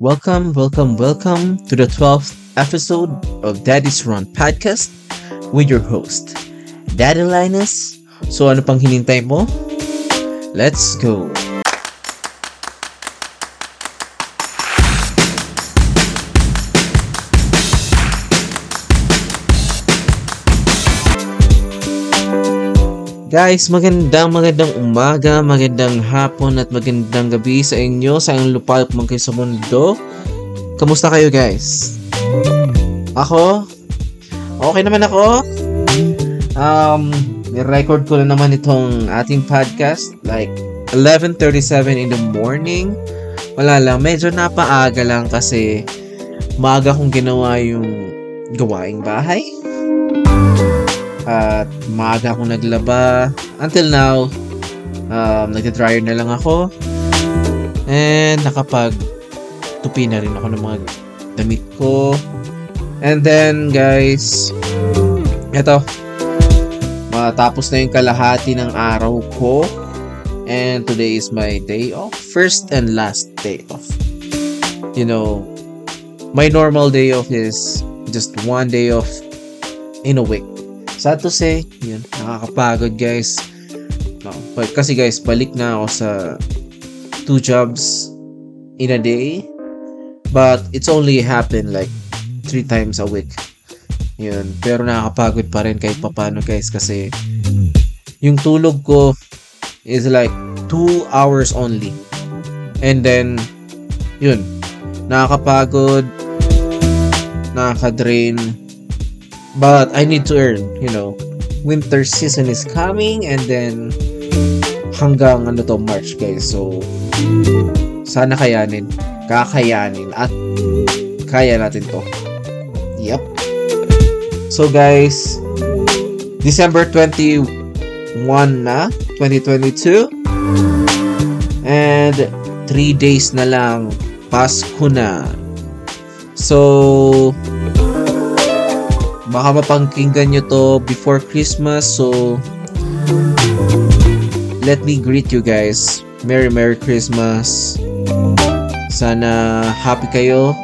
Welcome, welcome, welcome to the 12th episode of Daddy's Run podcast with your host, Daddy Linus. So ano pang hinintay mo? Let's go! Guys, magandang magandang umaga, magandang hapon at magandang gabi sa inyo sa inyong lupalop man sa mundo. Kamusta kayo guys? Ako? Okay naman ako. Um, record ko na naman itong ating podcast like 11.37 in the morning. Wala lang, medyo napaaga lang kasi maaga kong ginawa yung gawaing bahay at maaga akong naglaba. Until now, um, nagtitryer na lang ako. And nakapag tupi na rin ako ng mga damit ko. And then, guys, eto, matapos na yung kalahati ng araw ko. And today is my day off. First and last day off. You know, my normal day off is just one day off in a week. Sad to say, yun, nakakapagod guys. Kasi guys, balik na ako sa two jobs in a day. But it's only happened like three times a week. Yun. Pero nakakapagod pa rin kahit papano guys kasi yung tulog ko is like two hours only. And then, yun, nakakapagod, nakaka-drain, but I need to earn, you know. Winter season is coming and then hanggang ano to March guys. So sana kayanin, kakayanin at kaya natin to. Yep. So guys, December 21 na 2022 and 3 days na lang Pasko na. So baka mapangkinggan nyo to before Christmas so let me greet you guys. Merry Merry Christmas. Sana happy kayo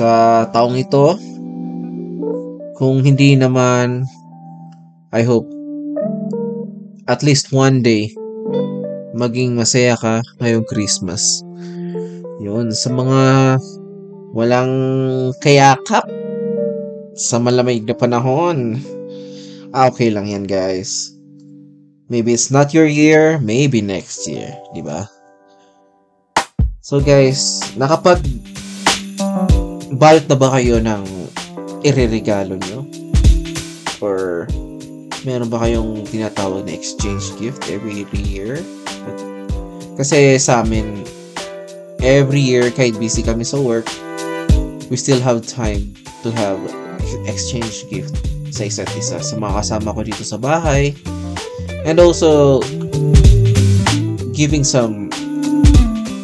sa taong ito. Kung hindi naman I hope at least one day maging masaya ka ngayong Christmas. Yun sa mga walang kayakap sa malamig na panahon. Ah, okay lang yan, guys. Maybe it's not your year, maybe next year, di ba? So guys, nakapag balot na ba kayo ng ireregalo nyo? Or meron ba kayong tinatawag na exchange gift every, year? Kasi sa amin, every year, kahit busy kami sa work, we still have time to have exchange gift sa isa't isa sa mga kasama ko dito sa bahay. And also giving some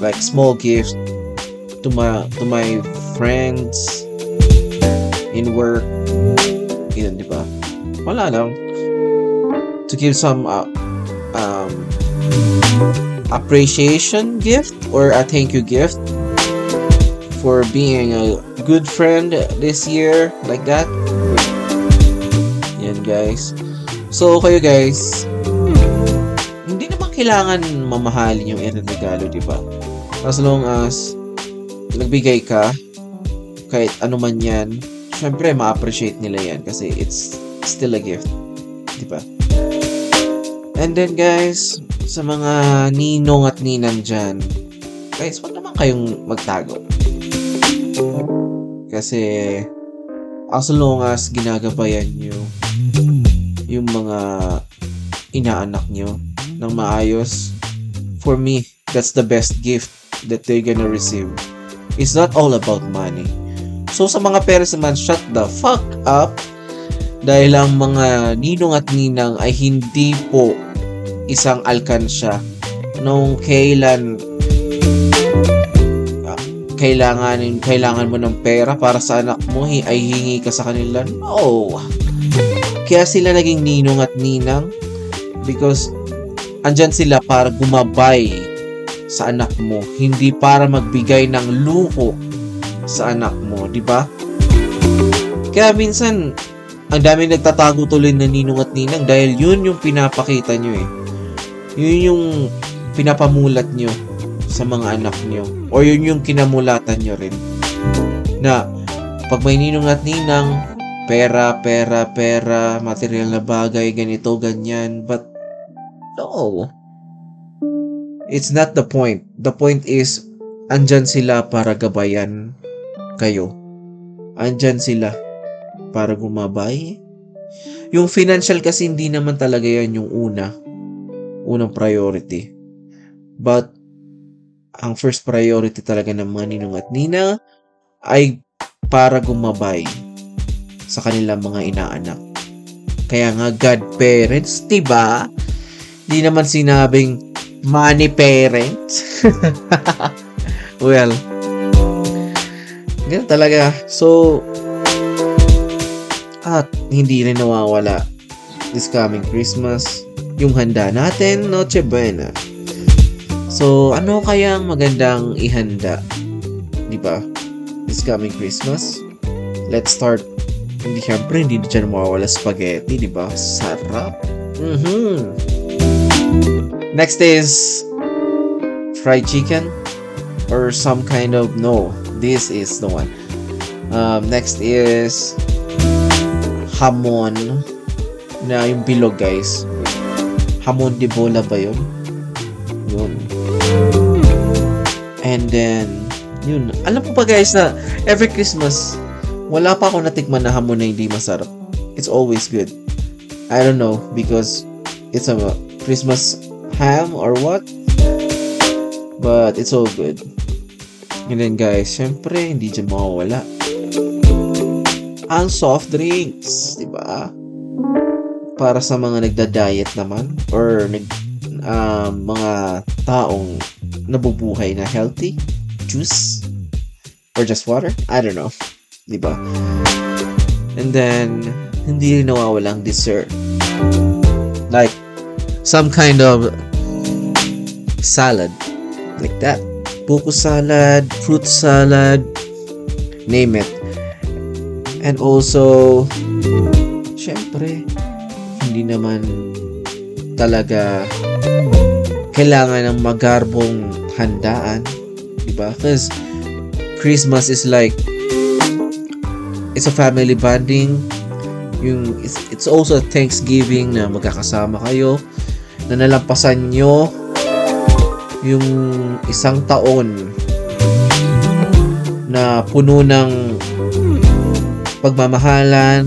like small gift to my to my friends in work. Yun di ba? Wala lang. To give some uh, um appreciation gift or a thank you gift for being a good friend this year like that. Yan guys. So kayo guys hindi naman kailangan mamahalin yung regalo di ba? As long as nagbigay ka kahit ano man yan syempre ma-appreciate nila yan kasi it's still a gift di ba? And then guys sa mga ninong at ninang dyan guys wag naman kayong magtago kasi as long as ginagabayan nyo yung mga inaanak nyo ng maayos, for me, that's the best gift that they're gonna receive. It's not all about money. So sa mga parents naman, shut the fuck up dahil ang mga ninong at ninang ay hindi po isang alkansya nung kailan kailangan kailangan mo ng pera para sa anak mo ay hingi ka sa kanila no kaya sila naging ninong at ninang because andyan sila para gumabay sa anak mo, hindi para magbigay ng luho sa anak mo, di ba? Kaya minsan, ang dami nagtatago tuloy na ninong at ninang dahil yun yung pinapakita nyo eh. Yun yung pinapamulat nyo sa mga anak nyo. Or yun yung kinamulatan nyo rin. Na, pag may ninong at ninang, pera, pera, pera, material na bagay, ganito, ganyan. But, no. It's not the point. The point is, andyan sila para gabayan kayo. Andyan sila para gumabay. Yung financial kasi hindi naman talaga yan yung una. Unang priority. But, ang first priority talaga ng mga ninong at nina ay para gumabay sa kanilang mga inaanak. Kaya nga godparents, 'di ba? Di naman sinabing money parents. well, ganun talaga. So, at hindi rin nawawala this coming Christmas, yung handa natin, Noche Buena. So, ano kaya ang magandang ihanda? Di ba? This coming Christmas? Let's start. Hindi, syempre, hindi dyan mawawala spaghetti, di ba? Sarap. Mm-hmm. Next is fried chicken or some kind of no. This is the one. Um, next is hamon na yung bilog guys. Hamon de bola ba yun? And then, yun. Alam mo pa guys na every Christmas, wala pa ako natikman na hamon na hindi masarap. It's always good. I don't know because it's a Christmas ham or what. But it's all good. And then guys, syempre, hindi dyan mawawala. Ang soft drinks, di ba? Para sa mga nagda-diet naman or nag uh, mga taong nabubuhay na healthy, juice or just water, I don't know. Di ba? And then hindi rin nawawalang dessert. Like some kind of salad like that. Buko salad, fruit salad, name it. And also, syempre, hindi naman talaga kailangan ng magarbong handaan. Diba? Because Christmas is like, it's a family bonding. Yung, it's, it's also a Thanksgiving na magkakasama kayo. Na nalampasan nyo yung isang taon na puno ng pagmamahalan,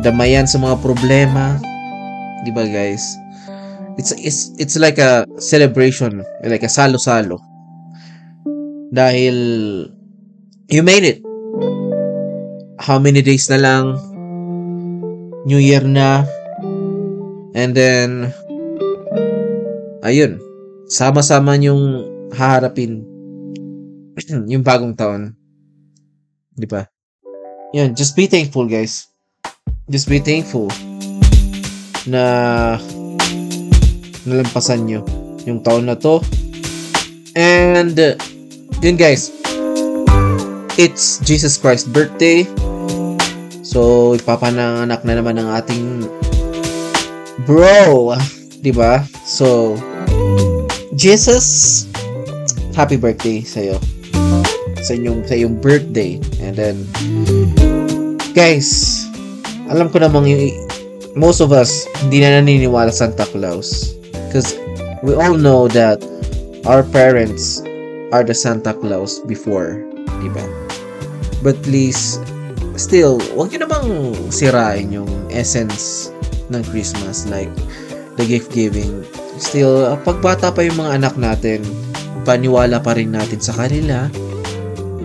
damayan sa mga problema, 'di ba guys? It's it's it's like a celebration, like a salo-salo. Dahil you made it. How many days na lang? New Year na. And then ayun, sama-sama yung haharapin yung bagong taon. 'Di ba? Yan, just be thankful, guys. Just be thankful na nalampasan nyo yung taon na to. And, yun guys, it's Jesus Christ birthday. So, ipapanganak na naman ng ating bro. 'di ba? So, Jesus, happy birthday sa'yo. Sa inyong, sa iyong birthday. And then, guys, alam ko namang yung, most of us hindi na naniniwala sa Santa Claus. Because we all know that our parents are the Santa Claus before, di ba? But please, still, wag nyo namang sirain yung essence ng Christmas, like the gift giving. Still, uh, pagbata pa yung mga anak natin, paniwala pa rin natin sa kanila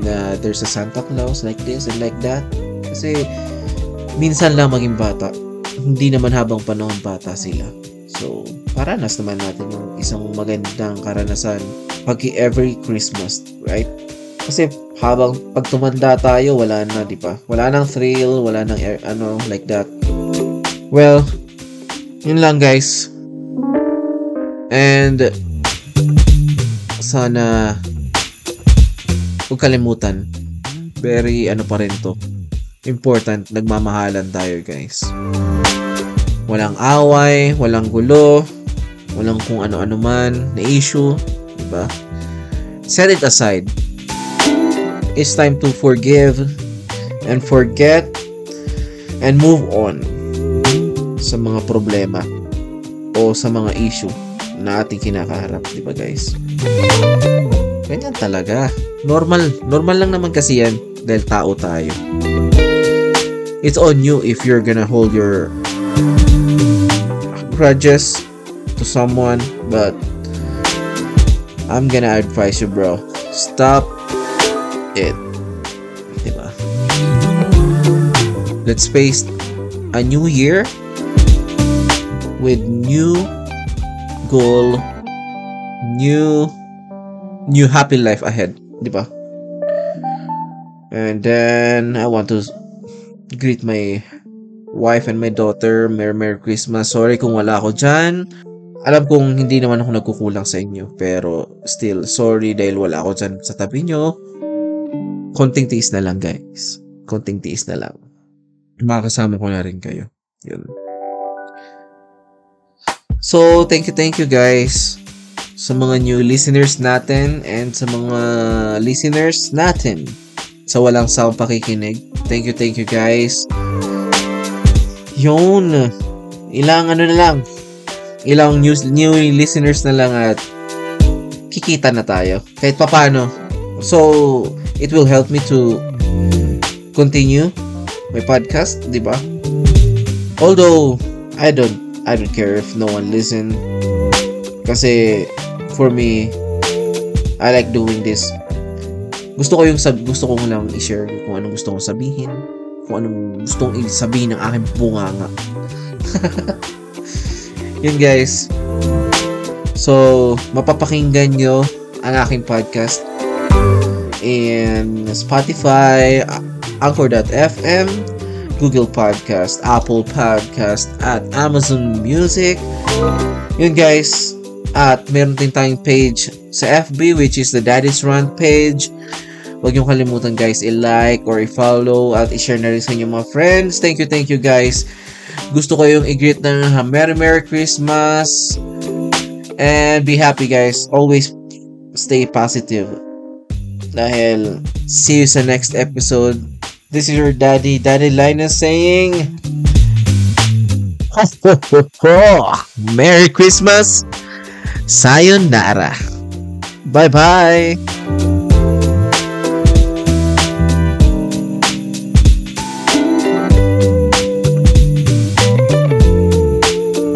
na there's a Santa Claus like this and like that. Kasi, minsan lang maging bata. Hindi naman habang panahon bata sila. So, paranas naman natin yung isang magandang karanasan pag every Christmas, right? Kasi habang pag tumanda tayo, wala na, di ba? Wala nang thrill, wala nang air, ano, like that. Well, yun lang guys. And sana huwag kalimutan. Very ano pa rin to. Important, nagmamahalan tayo guys. Walang away, walang gulo, walang kung ano-ano man na issue, diba? Set it aside. It's time to forgive and forget and move on sa mga problema o sa mga issue na ating kinakaharap, di ba guys? Ganyan talaga. Normal, normal lang naman kasi yan dahil tao tayo. It's on you if you're gonna hold your grudges to someone, but I'm gonna advise you, bro. Stop it. Diba? Let's face a new year with new goal, new new happy life ahead, di ba? And then I want to greet my wife and my daughter. Merry Merry Christmas. Sorry kung wala ako dyan. Alam kong hindi naman ako nagkukulang sa inyo. Pero still, sorry dahil wala ako dyan sa tabi nyo. Konting tiis na lang guys. Konting tiis na lang. Makakasama ko na rin kayo. Yun. So, thank you, thank you guys sa mga new listeners natin and sa mga listeners natin sa walang sawang pakikinig. Thank you, thank you guys. Yun. Ilang ano na lang. Ilang new, new listeners na lang at kikita na tayo. Kahit papano. So, it will help me to continue my podcast, di ba? Although, I don't I don't care if no one listen. Kasi, for me, I like doing this. Gusto ko yung sab gusto ko lang i-share kung anong gusto kong sabihin, kung anong gusto kong sabihin ng aking bunganga. Yun guys. So, mapapakinggan nyo ang aking podcast in Spotify, Anchor.fm, Google Podcast, Apple Podcast, at Amazon Music. Yun guys. At meron din tayong page sa FB which is the Daddy's Run page. Huwag niyong kalimutan guys i-like or i-follow at i-share na rin sa inyong mga friends. Thank you, thank you guys. Gusto ko yung i-greet ng Merry Merry Christmas. And be happy guys. Always stay positive. Dahil see you sa next episode. This is your daddy, Daddy Linus saying, Merry Christmas! Sayonara! Bye-bye!